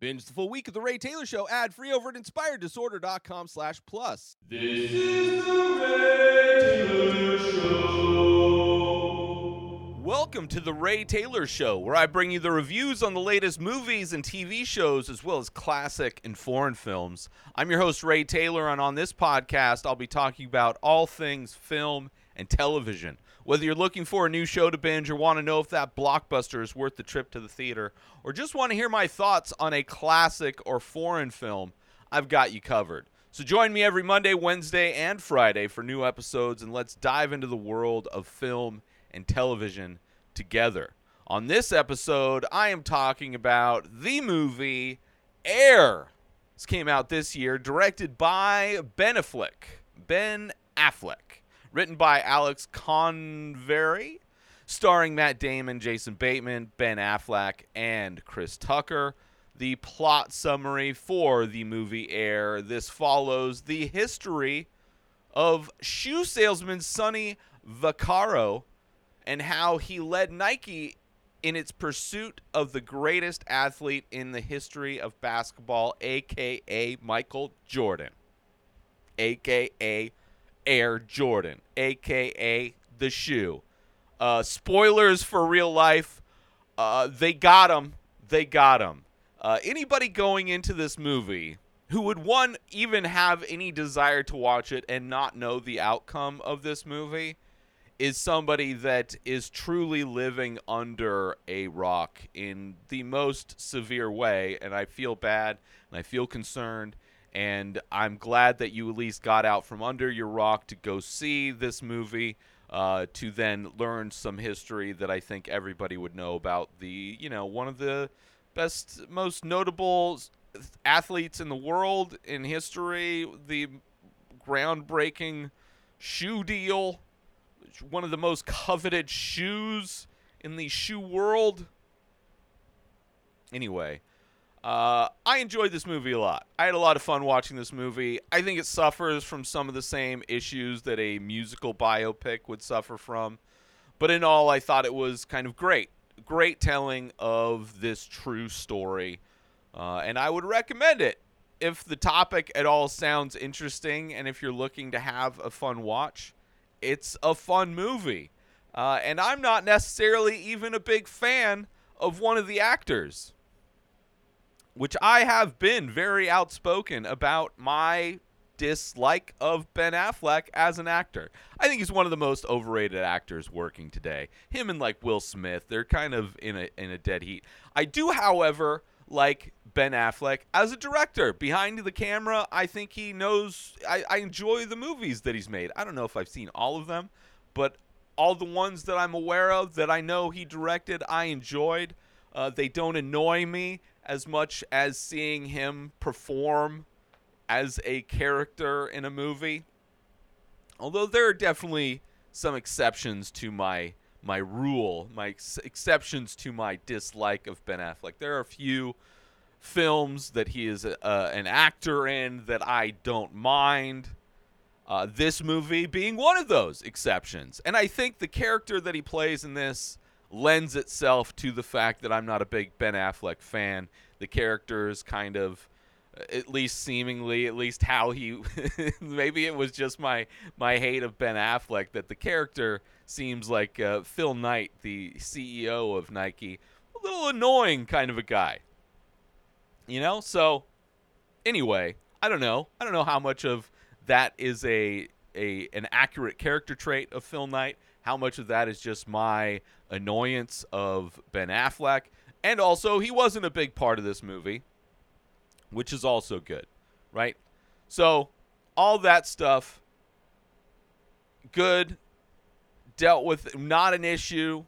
Binge the full week of The Ray Taylor Show ad free over at inspireddisorder.com slash plus. This is the Ray Taylor Show. Welcome to The Ray Taylor Show, where I bring you the reviews on the latest movies and TV shows, as well as classic and foreign films. I'm your host, Ray Taylor, and on this podcast, I'll be talking about all things film and television. Whether you're looking for a new show to binge or want to know if that blockbuster is worth the trip to the theater, or just want to hear my thoughts on a classic or foreign film, I've got you covered. So join me every Monday, Wednesday, and Friday for new episodes, and let's dive into the world of film and television together. On this episode, I am talking about the movie Air. This came out this year, directed by Ben Affleck. Ben Affleck written by Alex Convery, starring Matt Damon, Jason Bateman, Ben Affleck, and Chris Tucker. The plot summary for the movie Air this follows the history of shoe salesman Sonny Vaccaro and how he led Nike in its pursuit of the greatest athlete in the history of basketball, aka Michael Jordan, aka Air Jordan, aka the shoe. Uh, spoilers for real life. Uh, they got him. They got him. Uh, anybody going into this movie who would one even have any desire to watch it and not know the outcome of this movie is somebody that is truly living under a rock in the most severe way and I feel bad and I feel concerned and I'm glad that you at least got out from under your rock to go see this movie. Uh, to then learn some history that I think everybody would know about the, you know, one of the best, most notable athletes in the world in history, the groundbreaking shoe deal, one of the most coveted shoes in the shoe world. Anyway, uh, I enjoyed this movie a lot. I had a lot of fun watching this movie. I think it suffers from some of the same issues that a musical biopic would suffer from. But in all, I thought it was kind of great. Great telling of this true story. Uh, and I would recommend it if the topic at all sounds interesting and if you're looking to have a fun watch. It's a fun movie. Uh, and I'm not necessarily even a big fan of one of the actors which I have been very outspoken about my dislike of Ben Affleck as an actor. I think he's one of the most overrated actors working today. Him and like Will Smith, they're kind of in a in a dead heat. I do, however, like Ben Affleck as a director. Behind the camera, I think he knows I, I enjoy the movies that he's made. I don't know if I've seen all of them, but all the ones that I'm aware of that I know he directed, I enjoyed. Uh, they don't annoy me as much as seeing him perform as a character in a movie. Although there are definitely some exceptions to my my rule, my ex- exceptions to my dislike of Ben Affleck. There are a few films that he is a, uh, an actor in that I don't mind. Uh, this movie being one of those exceptions. And I think the character that he plays in this lends itself to the fact that I'm not a big Ben Affleck fan. The character is kind of uh, at least seemingly at least how he maybe it was just my my hate of Ben Affleck that the character seems like uh, Phil Knight the CEO of Nike a little annoying kind of a guy. You know so anyway I don't know. I don't know how much of that is a a an accurate character trait of Phil Knight how much of that is just my annoyance of Ben Affleck. And also, he wasn't a big part of this movie, which is also good, right? So, all that stuff, good, dealt with, not an issue.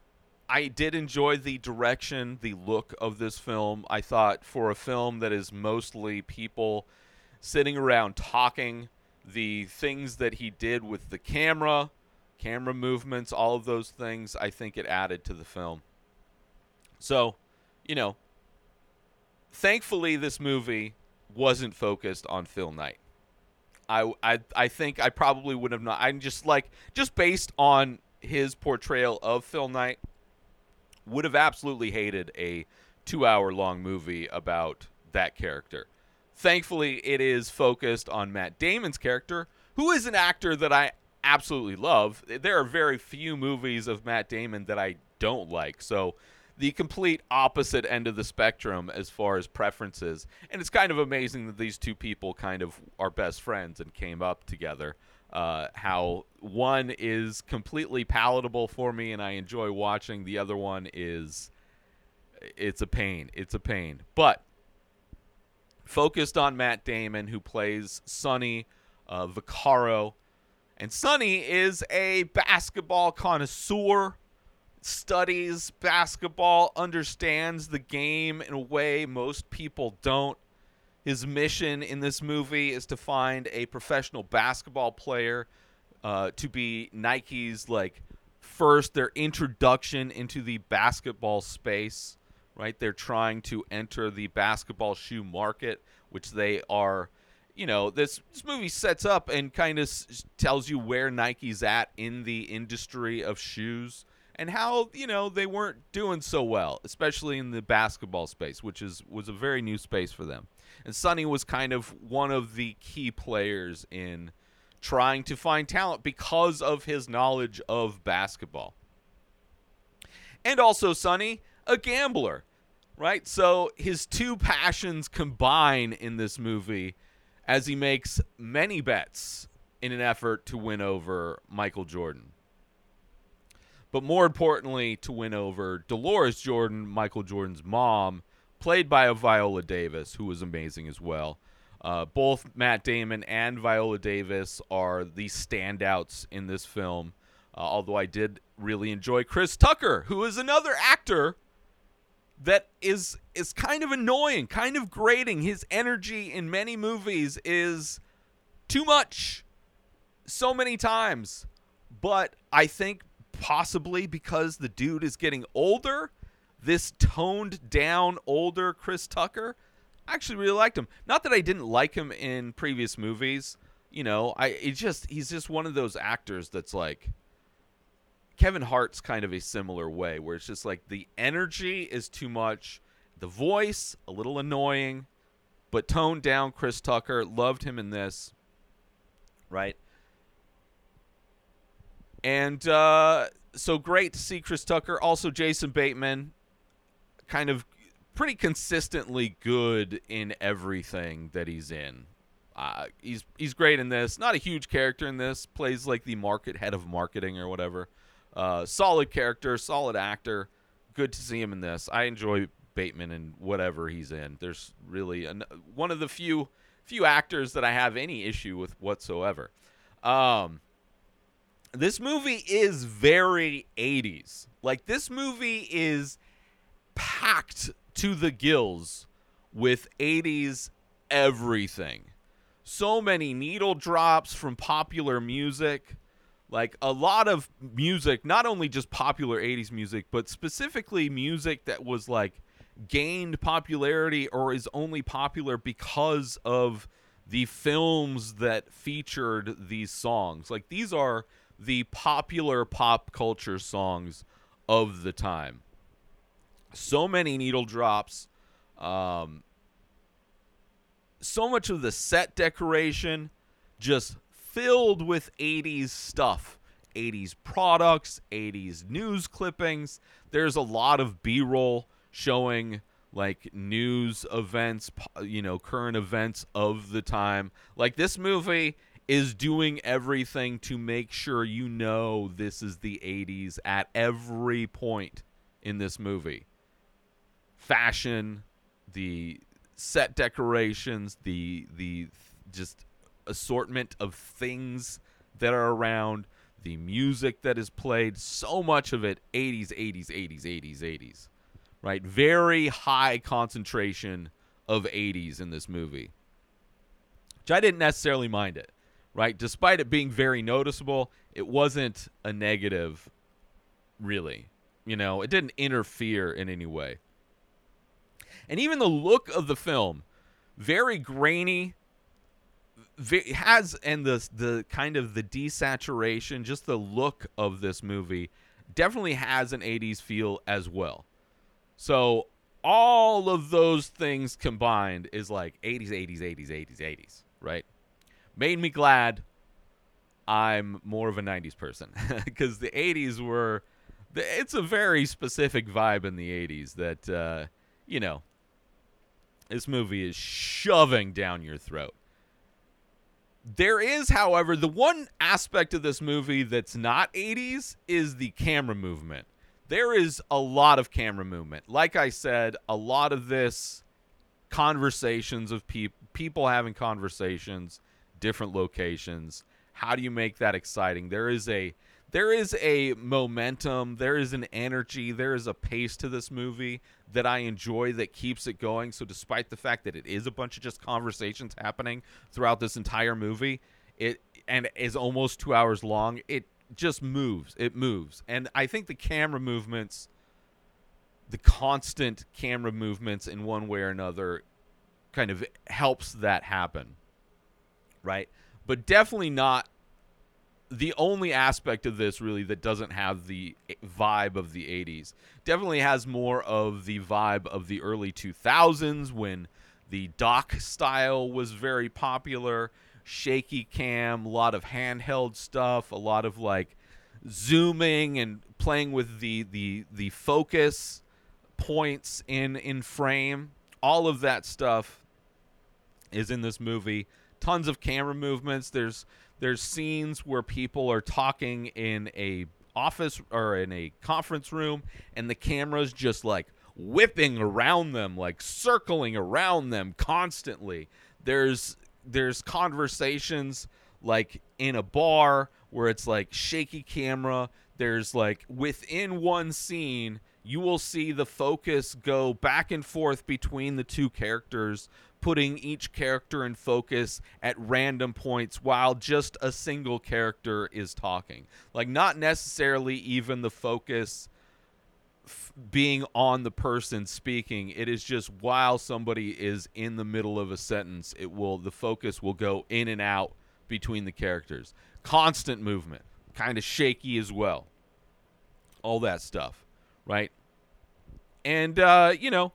I did enjoy the direction, the look of this film. I thought for a film that is mostly people sitting around talking, the things that he did with the camera, camera movements, all of those things, I think it added to the film. So, you know, thankfully this movie wasn't focused on Phil Knight. I, I, I think I probably would have not. I'm just like, just based on his portrayal of Phil Knight, would have absolutely hated a two hour long movie about that character. Thankfully, it is focused on Matt Damon's character, who is an actor that I absolutely love. There are very few movies of Matt Damon that I don't like. So, the complete opposite end of the spectrum as far as preferences. And it's kind of amazing that these two people kind of are best friends and came up together. Uh, how one is completely palatable for me and I enjoy watching, the other one is it's a pain. It's a pain. But focused on Matt Damon, who plays Sonny uh, Vaccaro. And Sonny is a basketball connoisseur, studies basketball, understands the game in a way most people don't. His mission in this movie is to find a professional basketball player uh, to be Nike's like first their introduction into the basketball space right? They're trying to enter the basketball shoe market, which they are. You know, this, this movie sets up and kind of s- tells you where Nike's at in the industry of shoes and how you know they weren't doing so well, especially in the basketball space, which is was a very new space for them. And Sonny was kind of one of the key players in trying to find talent because of his knowledge of basketball. And also Sonny, a gambler, right? So his two passions combine in this movie as he makes many bets in an effort to win over Michael Jordan. But more importantly, to win over Dolores Jordan, Michael Jordan's mom, played by Viola Davis, who was amazing as well. Uh, both Matt Damon and Viola Davis are the standouts in this film. Uh, although I did really enjoy Chris Tucker, who is another actor that is is kind of annoying, kind of grating. His energy in many movies is too much so many times. But I think possibly because the dude is getting older, this toned down older Chris Tucker, I actually really liked him. Not that I didn't like him in previous movies, you know, I it just he's just one of those actors that's like Kevin Hart's kind of a similar way, where it's just like the energy is too much, the voice a little annoying, but toned down. Chris Tucker loved him in this, right? And uh, so great to see Chris Tucker. Also, Jason Bateman, kind of pretty consistently good in everything that he's in. Uh, he's he's great in this. Not a huge character in this. Plays like the market head of marketing or whatever. Uh, solid character, solid actor. Good to see him in this. I enjoy Bateman and whatever he's in. There's really an, one of the few few actors that I have any issue with whatsoever. Um, this movie is very 80s. Like this movie is packed to the gills with 80s everything. So many needle drops from popular music like a lot of music, not only just popular 80s music, but specifically music that was like gained popularity or is only popular because of the films that featured these songs. Like these are the popular pop culture songs of the time. So many needle drops. Um, so much of the set decoration just filled with 80s stuff. 80s products 80s news clippings. There's a lot of b-roll showing like news events you know current events of the time. Like this movie is doing everything to make sure you know this is the 80s at every point in this movie. Fashion the set decorations the the just assortment of things that are around, the music that is played, so much of it 80s, 80s, 80s, 80s, 80s. Right? Very high concentration of 80s in this movie. Which I didn't necessarily mind it. Right? Despite it being very noticeable, it wasn't a negative really. You know, it didn't interfere in any way. And even the look of the film, very grainy, has and the the kind of the desaturation, just the look of this movie definitely has an 80s feel as well. So all of those things combined is like 80s, 80s, 80s, 80s, 80s, right? Made me glad I'm more of a 90s person because the 80s were it's a very specific vibe in the 80s that uh, you know this movie is shoving down your throat. There is, however, the one aspect of this movie that's not 80s is the camera movement. There is a lot of camera movement. Like I said, a lot of this conversations of people people having conversations, different locations. How do you make that exciting? There is a there is a momentum, there is an energy, there is a pace to this movie that I enjoy that keeps it going. So despite the fact that it is a bunch of just conversations happening throughout this entire movie, it and is almost 2 hours long, it just moves. It moves. And I think the camera movements the constant camera movements in one way or another kind of helps that happen. Right? But definitely not the only aspect of this really that doesn't have the vibe of the 80s definitely has more of the vibe of the early 2000s when the doc style was very popular shaky cam a lot of handheld stuff a lot of like zooming and playing with the the the focus points in in frame. All of that stuff is in this movie. Tons of camera movements. There's there's scenes where people are talking in a office or in a conference room and the camera's just like whipping around them like circling around them constantly. There's there's conversations like in a bar where it's like shaky camera. There's like within one scene you will see the focus go back and forth between the two characters putting each character in focus at random points while just a single character is talking. Like, not necessarily even the focus f- being on the person speaking. It is just while somebody is in the middle of a sentence, it will, the focus will go in and out between the characters. Constant movement, kind of shaky as well. All that stuff, right? And, uh, you know,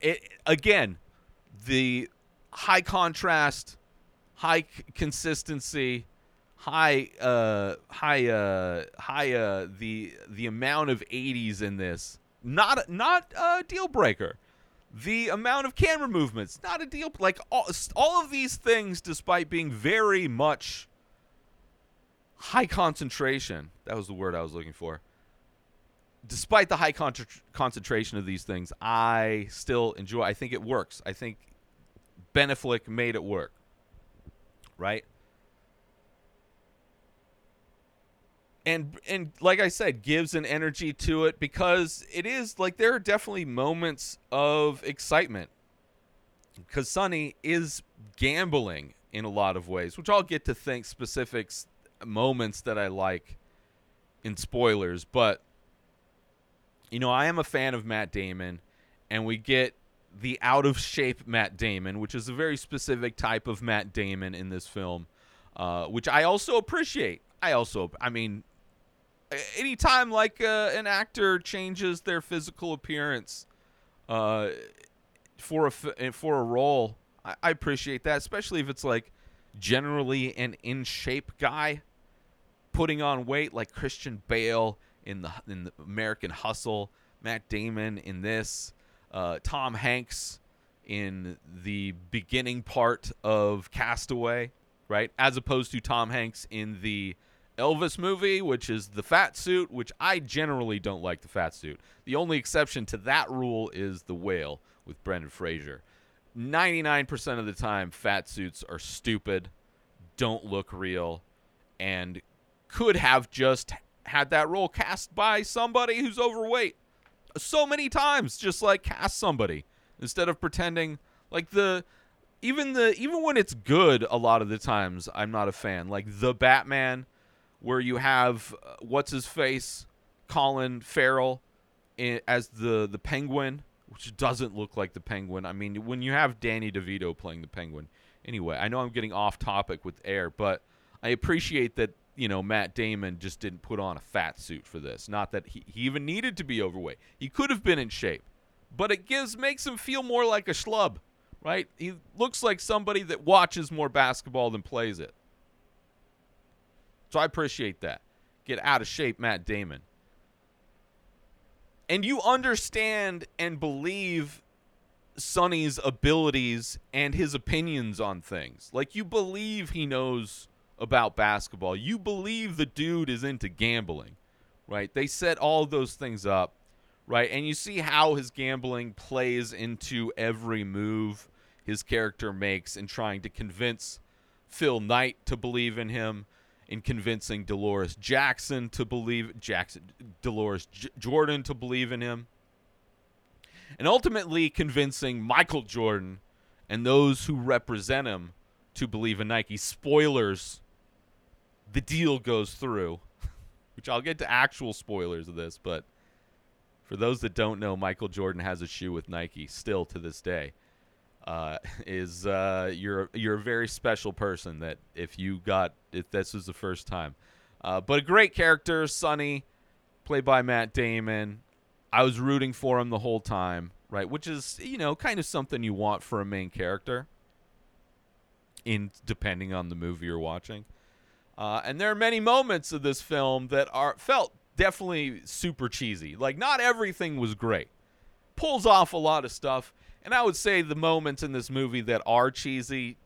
it, again, the high contrast, high c- consistency, high uh high uh high uh the the amount of 80s in this. Not not a deal breaker. The amount of camera movements not a deal like all, all of these things despite being very much high concentration that was the word i was looking for. Despite the high con- concentration of these things i still enjoy i think it works. I think Ben made it work. Right? And and like I said, gives an energy to it because it is like there are definitely moments of excitement. Because Sonny is gambling in a lot of ways, which I'll get to think specifics moments that I like in spoilers, but you know, I am a fan of Matt Damon and we get the out of shape Matt Damon, which is a very specific type of Matt Damon in this film, uh, which I also appreciate. I also, I mean, anytime like uh, an actor changes their physical appearance uh, for a for a role, I-, I appreciate that, especially if it's like generally an in shape guy putting on weight, like Christian Bale in the in the American Hustle, Matt Damon in this uh, Tom Hanks in the beginning part of Castaway, right? As opposed to Tom Hanks in the Elvis movie, which is the fat suit, which I generally don't like the fat suit. The only exception to that rule is the whale with Brendan Fraser. 99% of the time, fat suits are stupid, don't look real, and could have just had that role cast by somebody who's overweight so many times just like cast somebody instead of pretending like the even the even when it's good a lot of the times I'm not a fan. Like the Batman where you have uh, what's his face Colin Farrell in, as the the penguin which doesn't look like the penguin. I mean when you have Danny DeVito playing the penguin. Anyway I know I'm getting off topic with air but I appreciate that you know, Matt Damon just didn't put on a fat suit for this. Not that he, he even needed to be overweight. He could have been in shape, but it gives makes him feel more like a schlub, right? He looks like somebody that watches more basketball than plays it. So I appreciate that. Get out of shape, Matt Damon. And you understand and believe Sonny's abilities and his opinions on things. Like you believe he knows about basketball. You believe the dude is into gambling, right? They set all those things up, right? And you see how his gambling plays into every move his character makes in trying to convince Phil Knight to believe in him, in convincing Dolores Jackson to believe Jackson Dolores J- Jordan to believe in him and ultimately convincing Michael Jordan and those who represent him to believe in Nike. Spoilers the deal goes through, which I'll get to actual spoilers of this, but for those that don't know, Michael Jordan has a shoe with Nike still to this day. Uh, is uh, you're you're a very special person that if you got if this was the first time, uh, but a great character, Sonny, played by Matt Damon. I was rooting for him the whole time, right? Which is you know kind of something you want for a main character. In depending on the movie you're watching, uh, and there are many moments of this film that are felt definitely super cheesy. Like not everything was great. Pulls off a lot of stuff, and I would say the moments in this movie that are cheesy,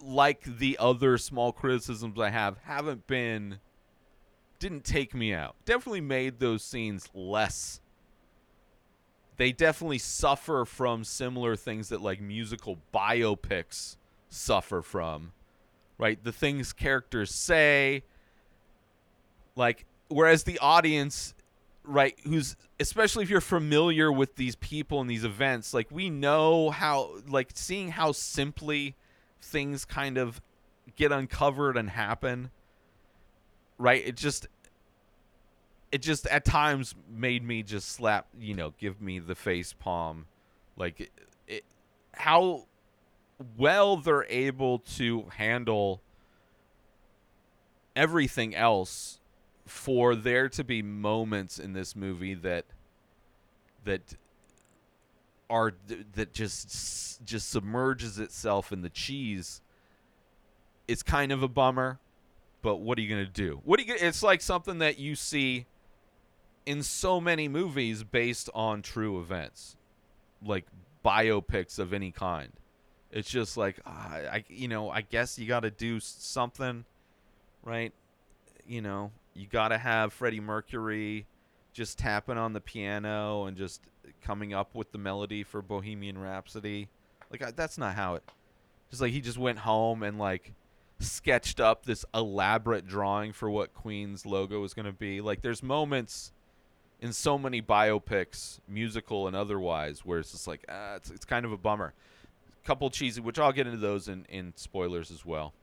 like the other small criticisms I have, haven't been didn't take me out. Definitely made those scenes less. They definitely suffer from similar things that like musical biopics suffer from right? The things characters say, like, whereas the audience, right, who's especially if you're familiar with these people and these events, like, we know how, like, seeing how simply things kind of get uncovered and happen, right? It just, it just at times made me just slap, you know, give me the face palm, like, it, it how well they're able to handle everything else for there to be moments in this movie that that are that just just submerges itself in the cheese. It's kind of a bummer but what are you going to do? What are you it's like something that you see in so many movies based on true events like biopics of any kind it's just like uh, I, you know, I guess you got to do something, right? You know, you got to have Freddie Mercury just tapping on the piano and just coming up with the melody for Bohemian Rhapsody. Like I, that's not how it. Just like he just went home and like sketched up this elaborate drawing for what Queen's logo was going to be. Like there's moments in so many biopics, musical and otherwise, where it's just like ah, it's it's kind of a bummer couple cheesy, which I'll get into those in, in spoilers as well.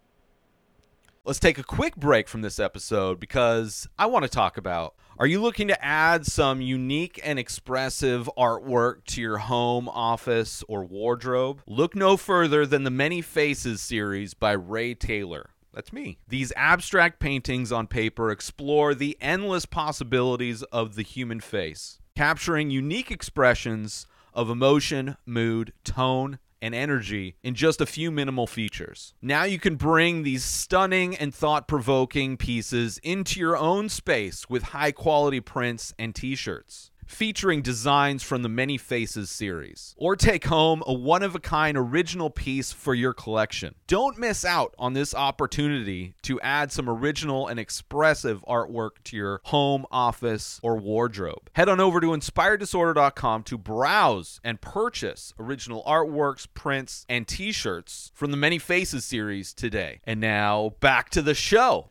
Let's take a quick break from this episode because I want to talk about are you looking to add some unique and expressive artwork to your home, office, or wardrobe? Look no further than the Many Faces series by Ray Taylor. That's me. These abstract paintings on paper explore the endless possibilities of the human face, capturing unique expressions of emotion, mood, tone, and energy in just a few minimal features. Now you can bring these stunning and thought provoking pieces into your own space with high quality prints and t shirts featuring designs from the Many Faces series. Or take home a one of a kind original piece for your collection. Don't miss out on this opportunity to add some original and expressive artwork to your home, office, or wardrobe. Head on over to inspireddisorder.com to browse and purchase original artworks, prints, and t shirts from the Many Faces series today. And now back to the show.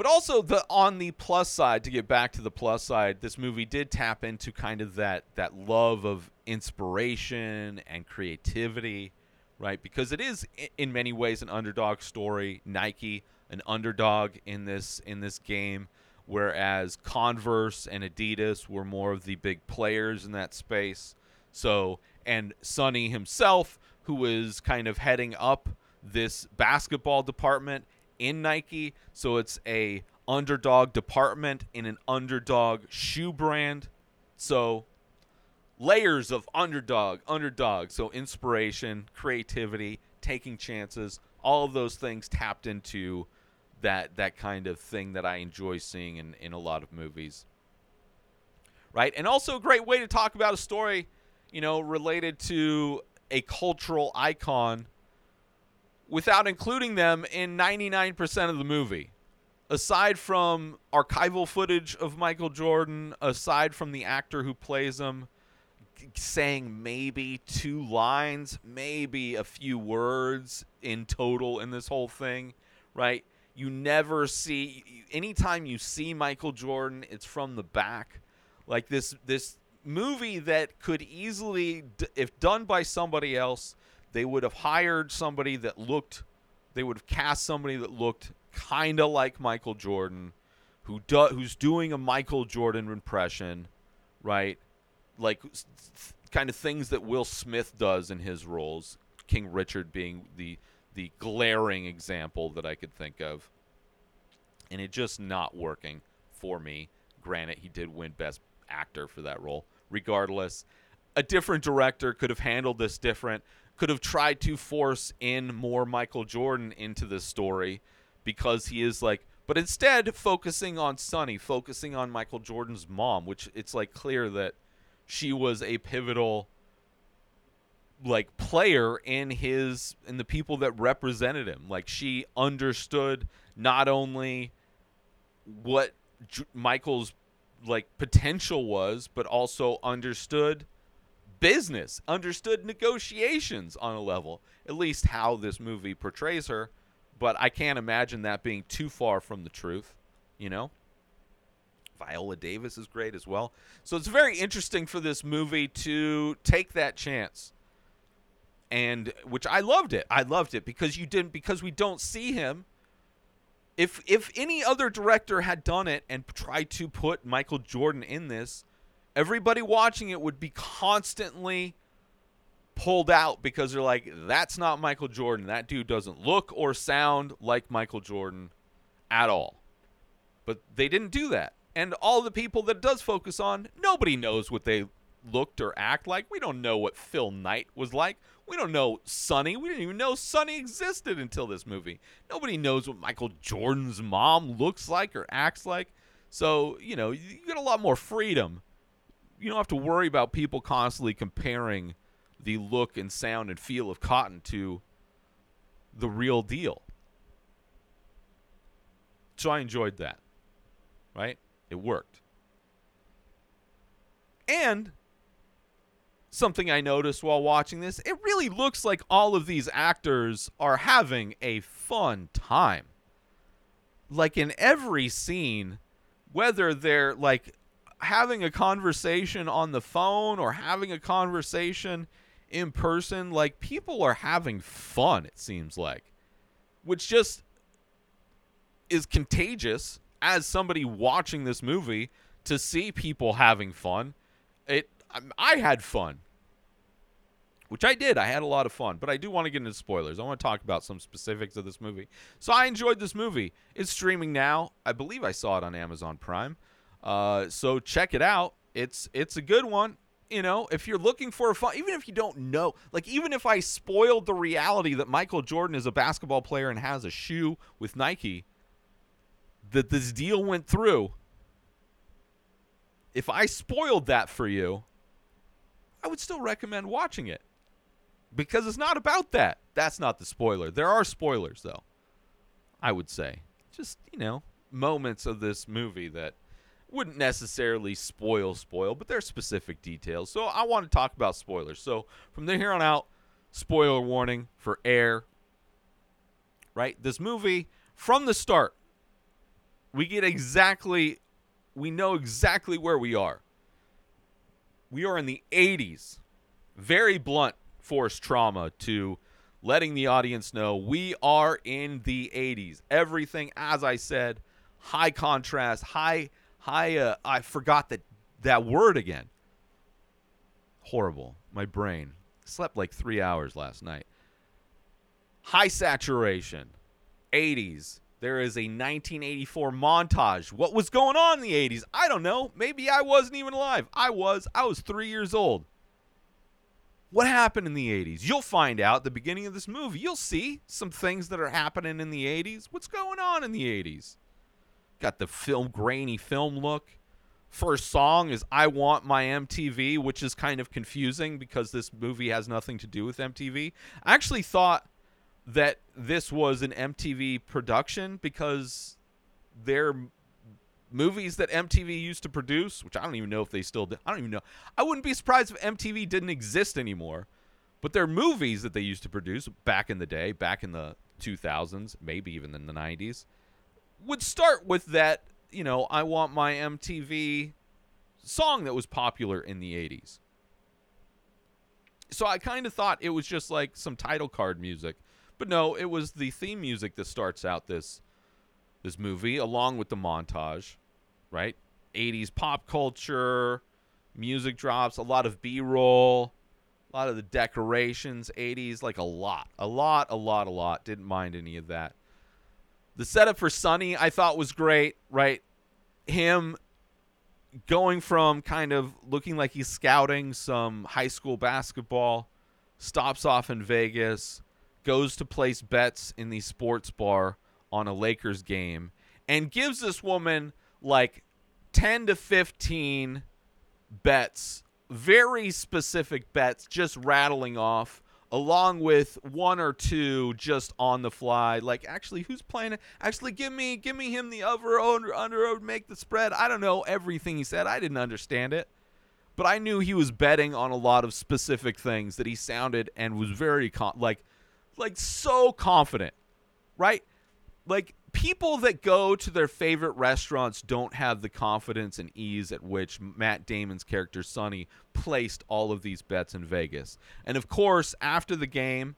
But also the on the plus side, to get back to the plus side, this movie did tap into kind of that that love of inspiration and creativity, right? Because it is in many ways an underdog story. Nike, an underdog in this in this game, whereas Converse and Adidas were more of the big players in that space. So and Sonny himself, who was kind of heading up this basketball department in Nike, so it's a underdog department in an underdog shoe brand. So layers of underdog, underdog. So inspiration, creativity, taking chances, all of those things tapped into that that kind of thing that I enjoy seeing in, in a lot of movies. Right? And also a great way to talk about a story, you know, related to a cultural icon without including them in 99% of the movie. Aside from archival footage of Michael Jordan, aside from the actor who plays him saying maybe two lines, maybe a few words in total in this whole thing, right? You never see anytime you see Michael Jordan, it's from the back. Like this this movie that could easily if done by somebody else, they would have hired somebody that looked they would have cast somebody that looked kind of like Michael Jordan who do, who's doing a Michael Jordan impression, right? Like kind of things that Will Smith does in his roles, King Richard being the the glaring example that I could think of. And it just not working for me. Granted, he did win best actor for that role. Regardless, a different director could have handled this different could have tried to force in more Michael Jordan into this story because he is like but instead focusing on Sonny, focusing on Michael Jordan's mom, which it's like clear that she was a pivotal like player in his in the people that represented him. Like she understood not only what J- Michael's like potential was, but also understood business, understood negotiations on a level, at least how this movie portrays her. But I can't imagine that being too far from the truth, you know? Viola Davis is great as well. So it's very interesting for this movie to take that chance. And which I loved it. I loved it because you didn't because we don't see him. If if any other director had done it and tried to put Michael Jordan in this, everybody watching it would be constantly pulled out because they're like, that's not Michael Jordan. That dude doesn't look or sound like Michael Jordan at all. But they didn't do that. And all the people that does focus on, nobody knows what they looked or act like. We don't know what Phil Knight was like. We don't know Sonny. We didn't even know Sonny existed until this movie. Nobody knows what Michael Jordan's mom looks like or acts like. So, you know, you get a lot more freedom you don't have to worry about people constantly comparing the look and sound and feel of cotton to the real deal. So I enjoyed that. Right? It worked. And something I noticed while watching this, it really looks like all of these actors are having a fun time. Like in every scene, whether they're like having a conversation on the phone or having a conversation in person, like people are having fun, it seems like, which just is contagious as somebody watching this movie to see people having fun. It um, I had fun. Which I did. I had a lot of fun, but I do want to get into spoilers. I want to talk about some specifics of this movie. So I enjoyed this movie. It's streaming now. I believe I saw it on Amazon Prime. Uh, so check it out. It's it's a good one. You know, if you're looking for a fun, even if you don't know, like even if I spoiled the reality that Michael Jordan is a basketball player and has a shoe with Nike, that this deal went through. If I spoiled that for you, I would still recommend watching it because it's not about that. That's not the spoiler. There are spoilers, though. I would say, just you know, moments of this movie that wouldn't necessarily spoil spoil, but there's specific details. So I want to talk about spoilers. So from here on out, spoiler warning for air. Right? This movie from the start, we get exactly we know exactly where we are. We are in the 80s. Very blunt force trauma to letting the audience know we are in the 80s. Everything as I said, high contrast, high high uh, I forgot that that word again. Horrible. My brain slept like 3 hours last night. High saturation. 80s. There is a 1984 montage. What was going on in the 80s? I don't know. Maybe I wasn't even alive. I was. I was 3 years old. What happened in the 80s? You'll find out the beginning of this movie. You'll see some things that are happening in the 80s. What's going on in the 80s? Got the film grainy film look. First song is I Want My MTV, which is kind of confusing because this movie has nothing to do with MTV. I actually thought that this was an MTV production because they're movies that MTV used to produce, which I don't even know if they still do. I don't even know. I wouldn't be surprised if MTV didn't exist anymore. But they're movies that they used to produce back in the day, back in the 2000s, maybe even in the 90s, would start with that, you know, I want my MTV song that was popular in the 80s. So I kind of thought it was just like some title card music. But no, it was the theme music that starts out this this movie along with the montage, right? 80s pop culture, music drops, a lot of B-roll, a lot of the decorations, 80s, like a lot. A lot, a lot, a lot. Didn't mind any of that. The setup for Sonny I thought was great, right? Him going from kind of looking like he's scouting some high school basketball, stops off in Vegas, goes to place bets in the sports bar on a Lakers game, and gives this woman like 10 to 15 bets, very specific bets, just rattling off. Along with one or two just on the fly, like actually, who's playing it? Actually, give me, give me him the over under under make the spread. I don't know everything he said. I didn't understand it, but I knew he was betting on a lot of specific things that he sounded and was very con- like, like so confident, right? Like people that go to their favorite restaurants don't have the confidence and ease at which Matt Damon's character Sonny placed all of these bets in Vegas. And of course, after the game,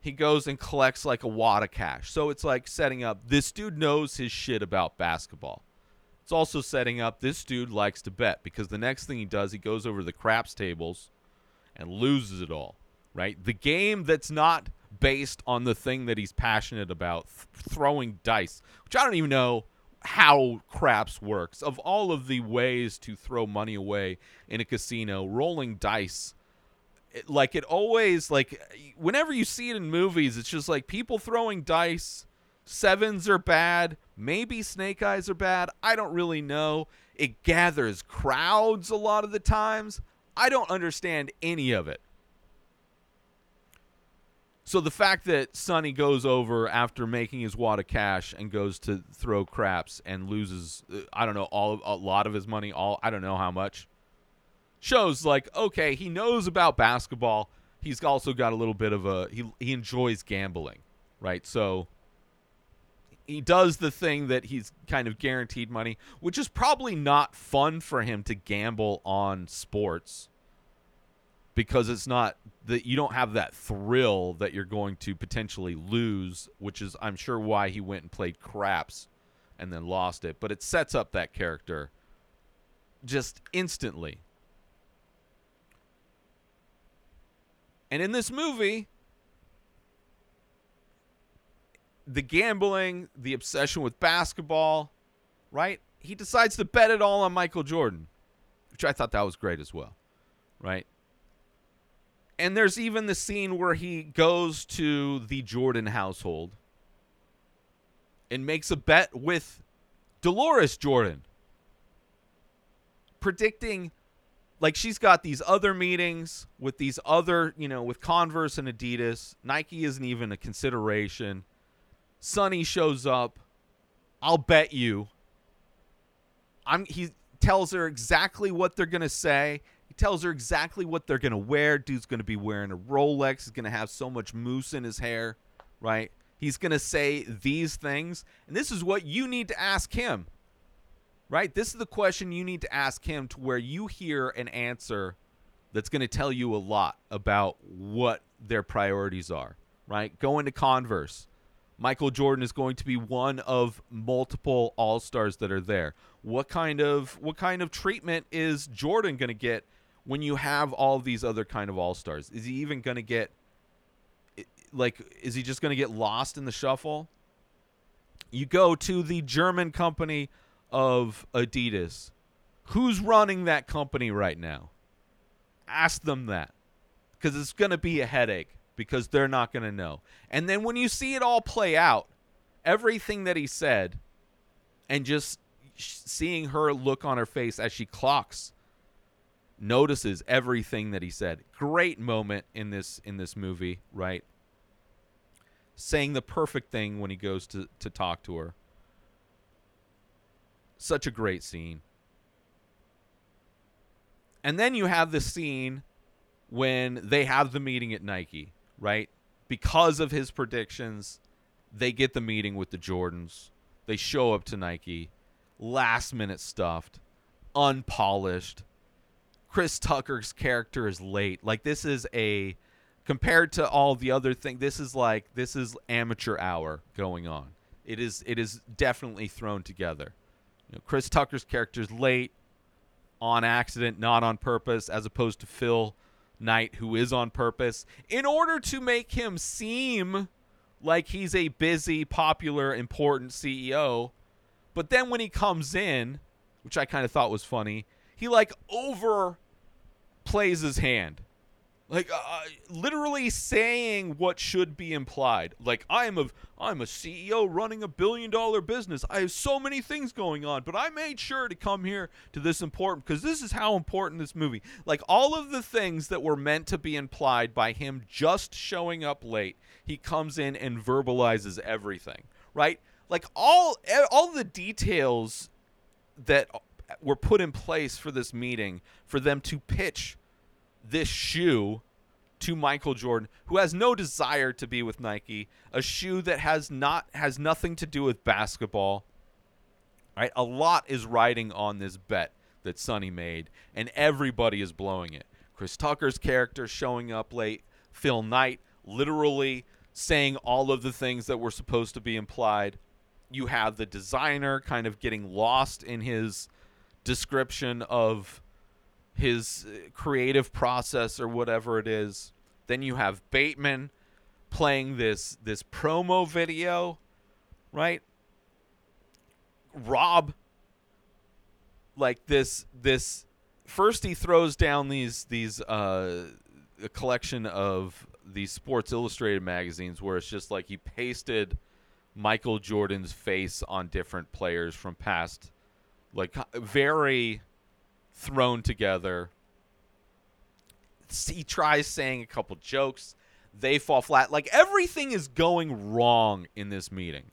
he goes and collects like a wad of cash. So it's like setting up this dude knows his shit about basketball. It's also setting up this dude likes to bet because the next thing he does, he goes over the craps tables and loses it all, right? The game that's not based on the thing that he's passionate about, th- throwing dice, which I don't even know how craps works. Of all of the ways to throw money away in a casino, rolling dice it, like it always like whenever you see it in movies, it's just like people throwing dice. Sevens are bad. Maybe snake eyes are bad. I don't really know. It gathers crowds a lot of the times. I don't understand any of it. So the fact that Sonny goes over after making his wad of cash and goes to throw craps and loses, uh, I don't know, all a lot of his money, all I don't know how much, shows like okay, he knows about basketball. He's also got a little bit of a he he enjoys gambling, right? So he does the thing that he's kind of guaranteed money, which is probably not fun for him to gamble on sports because it's not that you don't have that thrill that you're going to potentially lose, which is I'm sure why he went and played craps and then lost it. But it sets up that character just instantly. And in this movie, the gambling, the obsession with basketball, right? He decides to bet it all on Michael Jordan, which I thought that was great as well, right? And there's even the scene where he goes to the Jordan household and makes a bet with Dolores Jordan, predicting like she's got these other meetings with these other, you know, with Converse and Adidas. Nike isn't even a consideration. Sonny shows up. I'll bet you. I'm he tells her exactly what they're gonna say. Tells her exactly what they're gonna wear. Dude's gonna be wearing a Rolex. He's gonna have so much mousse in his hair, right? He's gonna say these things, and this is what you need to ask him, right? This is the question you need to ask him to where you hear an answer that's gonna tell you a lot about what their priorities are, right? Going to Converse. Michael Jordan is going to be one of multiple All Stars that are there. What kind of what kind of treatment is Jordan going to get when you have all these other kind of All Stars? Is he even going to get like is he just going to get lost in the shuffle? You go to the German company of Adidas. Who's running that company right now? Ask them that. because it's going to be a headache because they're not going to know. And then when you see it all play out, everything that he said, and just seeing her look on her face as she clocks notices everything that he said. Great moment in this in this movie, right? Saying the perfect thing when he goes to to talk to her. Such a great scene. And then you have the scene when they have the meeting at Nike, right? Because of his predictions, they get the meeting with the Jordans. They show up to Nike, last minute stuffed, unpolished. Chris Tucker's character is late. Like this is a compared to all the other things, this is like this is amateur hour going on. It is it is definitely thrown together. You know, Chris Tucker's character is late on accident, not on purpose, as opposed to Phil Knight, who is on purpose, in order to make him seem like he's a busy, popular, important CEO. But then when he comes in, which I kind of thought was funny, he like overplays his hand. Like uh, literally saying what should be implied. Like I am a I'm a CEO running a billion dollar business. I have so many things going on, but I made sure to come here to this important because this is how important this movie. Like all of the things that were meant to be implied by him just showing up late, he comes in and verbalizes everything. Right? Like all all the details that were put in place for this meeting for them to pitch this shoe to Michael Jordan, who has no desire to be with Nike, a shoe that has not has nothing to do with basketball. Right? A lot is riding on this bet that Sonny made, and everybody is blowing it. Chris Tucker's character showing up late, Phil Knight literally saying all of the things that were supposed to be implied. You have the designer kind of getting lost in his description of his uh, creative process or whatever it is. Then you have Bateman playing this this promo video, right? Rob like this this first he throws down these these uh a collection of these Sports Illustrated magazines where it's just like he pasted Michael Jordan's face on different players from past like very thrown together. He tries saying a couple jokes, they fall flat. Like everything is going wrong in this meeting.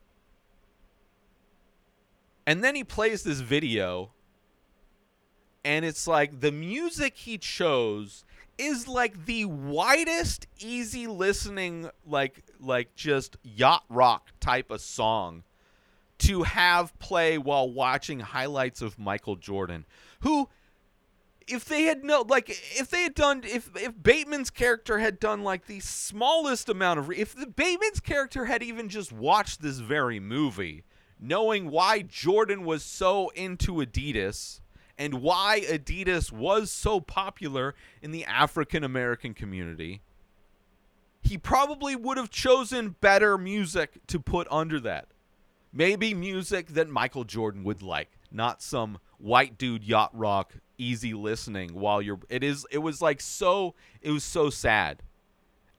And then he plays this video, and it's like the music he chose is like the widest, easy listening, like like just yacht rock type of song to have play while watching highlights of Michael Jordan, who if they had no like if they had done if if Bateman's character had done like the smallest amount of if the Bateman's character had even just watched this very movie, knowing why Jordan was so into Adidas and why Adidas was so popular in the African American community, he probably would have chosen better music to put under that. Maybe music that Michael Jordan would like, not some white dude yacht rock easy listening while you're it is it was like so it was so sad.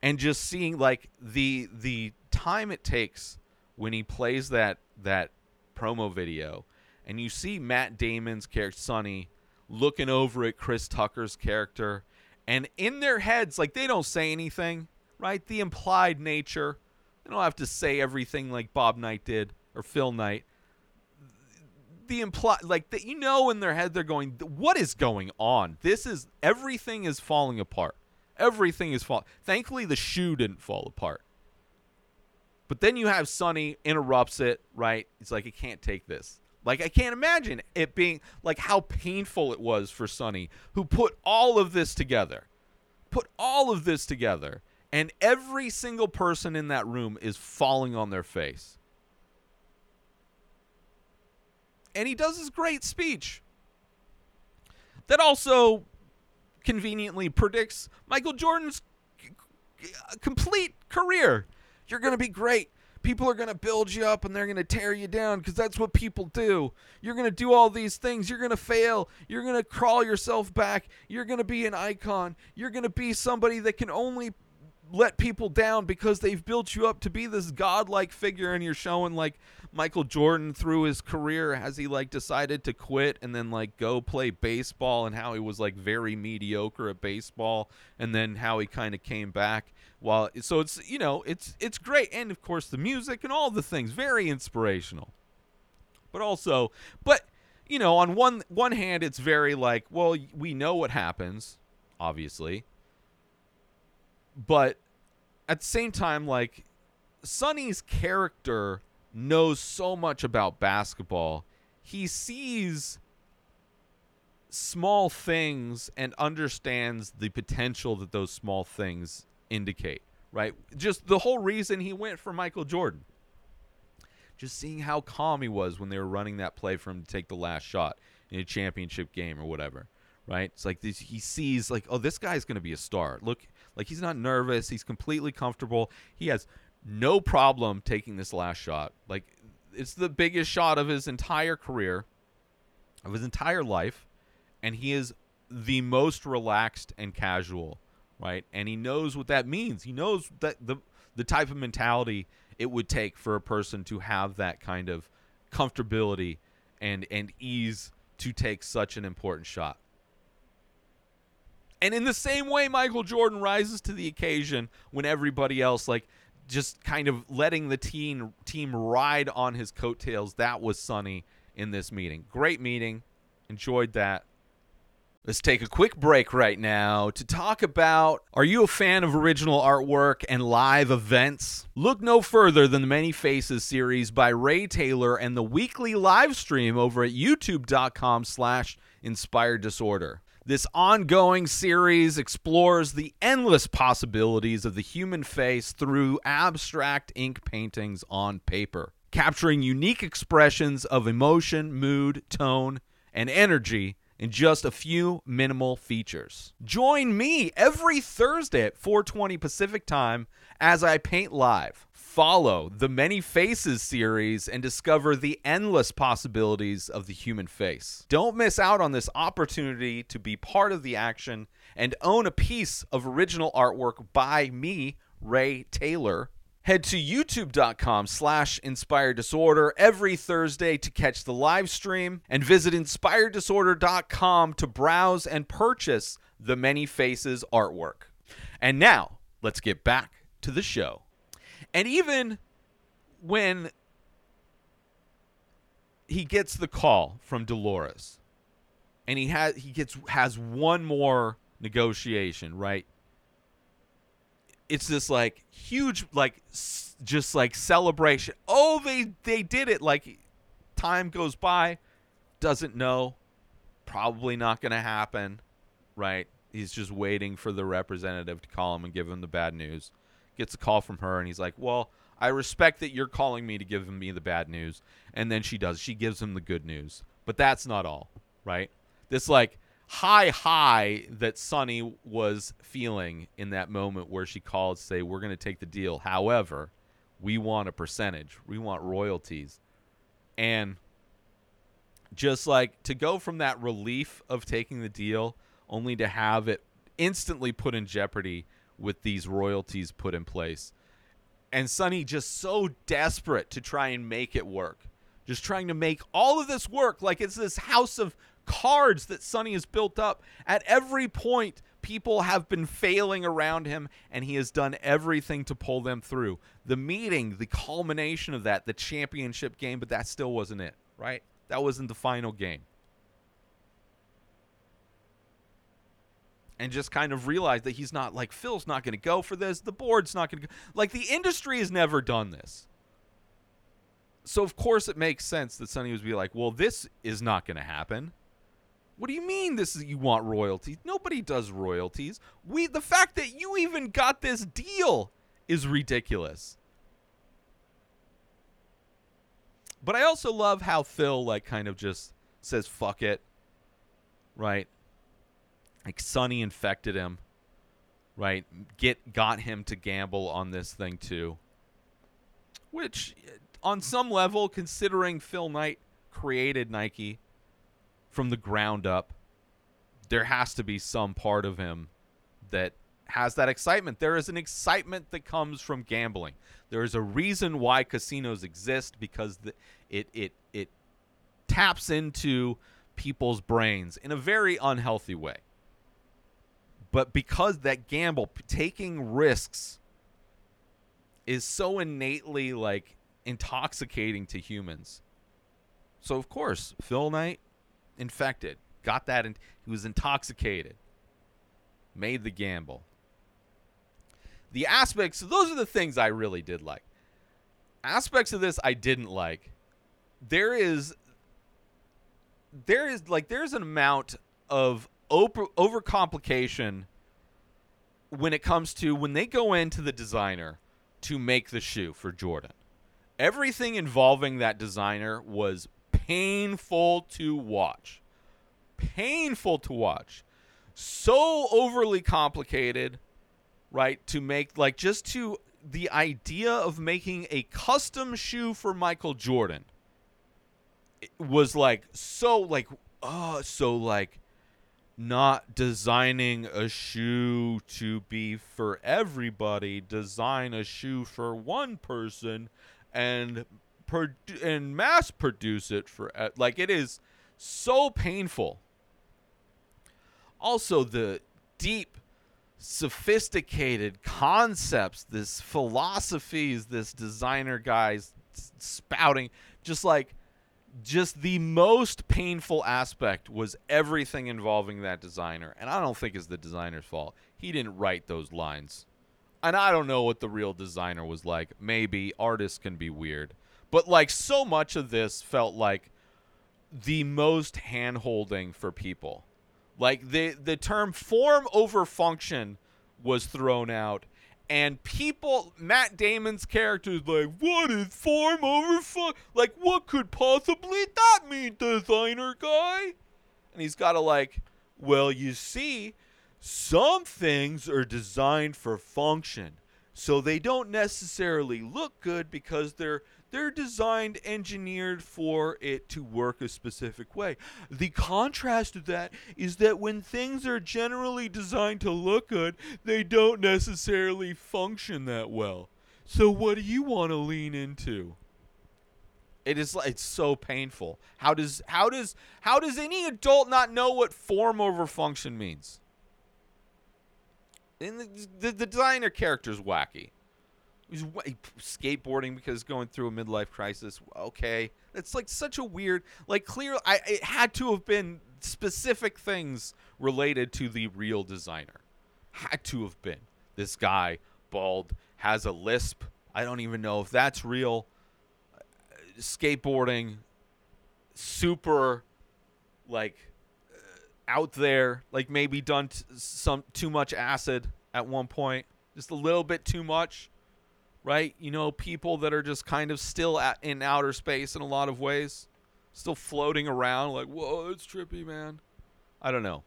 And just seeing like the the time it takes when he plays that that promo video and you see Matt Damon's character Sonny looking over at Chris Tucker's character and in their heads like they don't say anything right? The implied nature. They don't have to say everything like Bob Knight did or Phil Knight the imply like that you know in their head they're going what is going on? This is everything is falling apart. Everything is fall thankfully the shoe didn't fall apart. But then you have Sonny interrupts it right? It's like I can't take this. Like I can't imagine it being like how painful it was for Sonny who put all of this together. Put all of this together and every single person in that room is falling on their face and he does his great speech that also conveniently predicts Michael Jordan's c- uh, complete career. You're going to be great People are going to build you up and they're going to tear you down because that's what people do. You're going to do all these things. You're going to fail. You're going to crawl yourself back. You're going to be an icon. You're going to be somebody that can only let people down because they've built you up to be this godlike figure and you're showing like Michael Jordan through his career. Has he like decided to quit and then like go play baseball and how he was like very mediocre at baseball and then how he kind of came back while so it's you know it's it's great. And of course the music and all the things very inspirational. But also but you know on one one hand it's very like well we know what happens obviously but at the same time like Sonny's character knows so much about basketball. He sees small things and understands the potential that those small things indicate right? Just the whole reason he went for Michael Jordan. Just seeing how calm he was when they were running that play for him to take the last shot in a championship game or whatever right? It's like this, he sees like oh this guy's going to be a star. Look like he's not nervous. He's completely comfortable. He has no problem taking this last shot. Like it's the biggest shot of his entire career of his entire life and he is the most relaxed and casual right? And he knows what that means. He knows that the the type of mentality it would take for a person to have that kind of comfortability and and ease to take such an important shot and in the same way Michael Jordan rises to the occasion when everybody else like just kind of letting the team team ride on his coattails that was Sonny in this meeting great meeting enjoyed that Let's take a quick break right now to talk about Are you a fan of original artwork and live events? Look no further than the Many Faces series by Ray Taylor and the weekly live stream over at youtube.com slash inspired disorder. This ongoing series explores the endless possibilities of the human face through abstract ink paintings on paper, capturing unique expressions of emotion, mood, tone, and energy in just a few minimal features. Join me every Thursday at 4:20 Pacific Time as I paint live. Follow the Many Faces series and discover the endless possibilities of the human face. Don't miss out on this opportunity to be part of the action and own a piece of original artwork by me, Ray Taylor. Head to youtube.com slash inspired disorder every Thursday to catch the live stream and visit inspireddisorder.com to browse and purchase the Many Faces artwork. And now, let's get back to the show. And even when he gets the call from Deloris and he has he gets has one more negotiation, right? it's this like huge like s- just like celebration. Oh they they did it. Like time goes by. Doesn't know. Probably not going to happen right? He's just waiting for the representative to call him and give him the bad news gets a call from her and he's like well i respect that you're calling me to give me the bad news and then she does she gives him the good news but that's not all right this like high high that Sonny was feeling in that moment where she called say we're going to take the deal. However, we want a percentage. We want royalties. And just like to go from that relief of taking the deal only to have it instantly put in jeopardy with these royalties put in place. And Sonny just so desperate to try and make it work. Just trying to make all of this work like it's this house of cards that Sonny has built up. At every point, people have been failing around him, and he has done everything to pull them through. The meeting, the culmination of that, the championship game, but that still wasn't it, right? That wasn't the final game. And just kind of realize that he's not like Phil's not going to go for this. The board's not going to go. Like the industry has never done this so of course it makes sense that Sonny would be like, "Well, this is not going to happen." What do you mean this is you want royalties? Nobody does royalties. We the fact that you even got this deal is ridiculous. But I also love how Phil like kind of just says fuck it. Right? Like Sonny infected him. Right? Get got him to gamble on this thing too. which on some level considering Phil Knight created Nike from the ground up, there has to be some part of him that has that excitement. There is an excitement that comes from gambling. There is a reason why casinos exist because the, it it it taps into people's brains in a very unhealthy way. But because that gamble, taking risks is so innately like intoxicating to humans. So of course, Phil Knight infected, got that and he was intoxicated. Made the gamble. The aspects, those are the things I really did like. Aspects of this I didn't like. There is there is like there's an amount of over overcomplication when it comes to when they go into the designer to make the shoe for Jordan. Everything involving that designer was painful to watch. Painful to watch. So overly complicated, right? To make like just to the idea of making a custom shoe for Michael Jordan was like so like oh so like not designing a shoe to be for everybody. Design a shoe for one person and produ- and mass produce it for like it is so painful. Also the deep sophisticated concepts this philosophies this designer guys spouting just like just the most painful aspect was everything involving that designer. And I don't think it's the designer's fault. He didn't write those lines. And I don't know what the real designer was like. Maybe artists can be weird. But like so much of this felt like the most hand holding for people. Like the the term form over function was thrown out and people Matt Damon's character is like, what is form over fun? Like, what could possibly that mean, designer guy? And he's got to like, well, you see, some things are designed for function, so they don't necessarily look good because they're they're designed engineered for it to work a specific way. The contrast to that is that when things are generally designed to look good, they don't necessarily function that well. So what do you want to lean into? It is it's so painful. How does how does how does any adult not know what form over function means? And the, the, the designer character's wacky. He's skateboarding because going through a midlife crisis. Okay, it's like such a weird. Like clear, I it had to have been specific things related to the real designer. Had to have been this guy bald has a lisp. I don't even know if that's real. Skateboarding, super, like uh, out there. Like maybe done t- some too much acid at one point, just a little bit too much right? You know, people that are just kind of still at, in outer space in a lot of ways, still floating around, like, whoa, it's trippy, man. I don't know.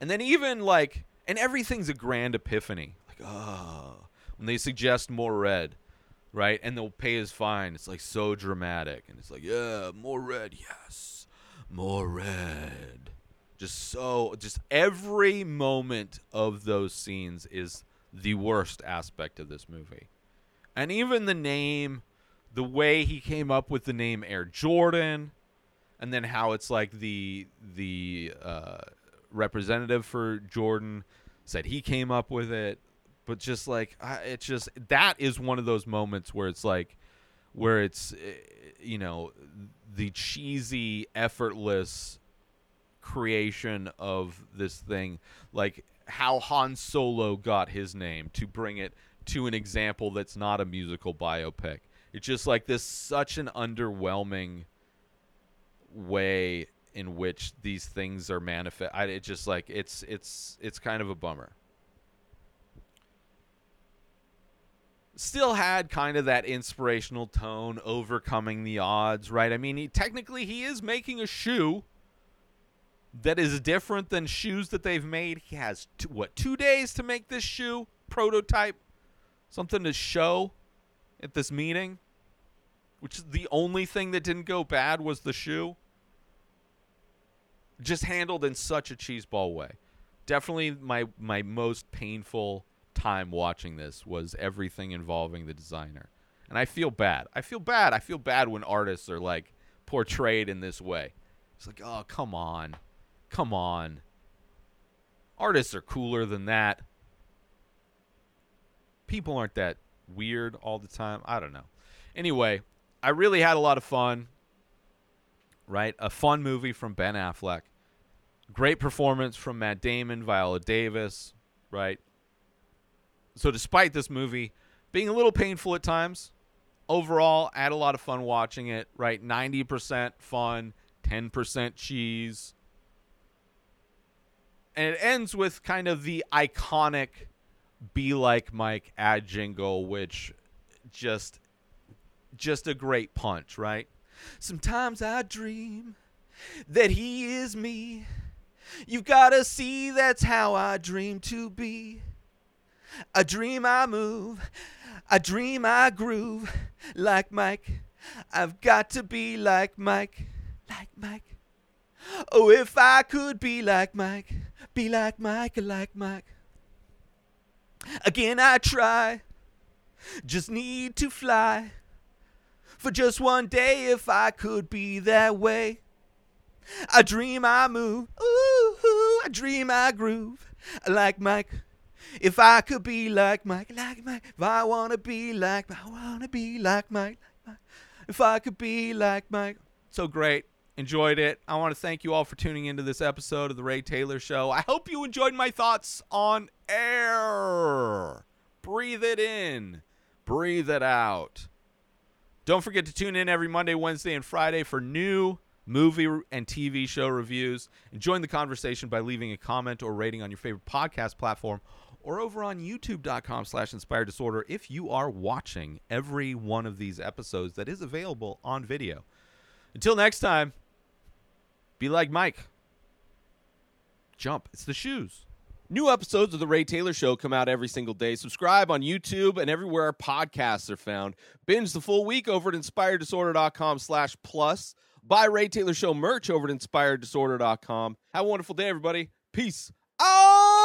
And then even like, and everything's a grand epiphany. Like, oh, when they suggest more red, right? And they'll pay his fine. It's like so dramatic. And it's like, yeah, more red. Yes, more red. Just so, just every moment of those scenes is the worst aspect of this movie. And even the name, the way he came up with the name Air Jordan, and then how it's like the the uh, representative for Jordan said he came up with it, but just like it's just that is one of those moments where it's like where it's eh, you know the cheesy, effortless creation of this thing, like how Han Solo got his name to bring it to an example that's not a musical biopic. It's just like this such an underwhelming way in which these things are manifest. I, just like it's it's it's kind of a bummer. Still had kind of that inspirational tone, overcoming the odds, right? I mean, he, technically he is making a shoe that is different than shoes that they've made. He has what two days to make this shoe prototype, something to show at this meeting, which is the only thing that didn't go bad was the shoe. Just handled in such a cheeseball way. Definitely my my most painful time watching this was everything involving the designer. And I feel bad. I feel bad. I feel bad when artists are like portrayed in this way. It's like, "Oh, come on. Come on." Artists are cooler than that. People aren't that weird all the time. I don't know. Anyway, I really had a lot of fun. Right? A fun movie from Ben Affleck. Great performance from Matt Damon, Viola Davis, right? So despite this movie being a little painful at times, overall I had a lot of fun watching it, right? 90% fun, 10% cheese. And it ends with kind of the iconic be like Mike ad jingle which just just a great punch, right? Sometimes I dream that he is me. You've got to see that's how I dream to be. I dream I move, I dream I groove like Mike. I've got to be like Mike, like Mike. Oh, if I could be like Mike, be like Mike, like Mike. Again, I try, just need to fly for just one day if I could be that way. I dream I move, ooh, I dream I groove like Mike. If I could be like Mike, like Mike, if I wanna be like, Mike, I wanna be like Mike, like Mike. If I could be like Mike, so great. Enjoyed it. I want to thank you all for tuning into this episode of the Ray Taylor Show. I hope you enjoyed my thoughts on air. Breathe it in, breathe it out. Don't forget to tune in every Monday, Wednesday, and Friday for new movie and TV show reviews. And join the conversation by leaving a comment or rating on your favorite podcast platform or over on youtube.com slash inspired disorder if you are watching every one of these episodes that is available on video. Until next time, be like Mike. Jump. It's the shoes. New episodes of The Ray Taylor Show come out every single day. Subscribe on YouTube and everywhere podcasts are found. Binge the full week over at inspireddisorder.com slash plus. Buy Ray Taylor Show merch over at inspireddisorder.com. Have a wonderful day, everybody. Peace out!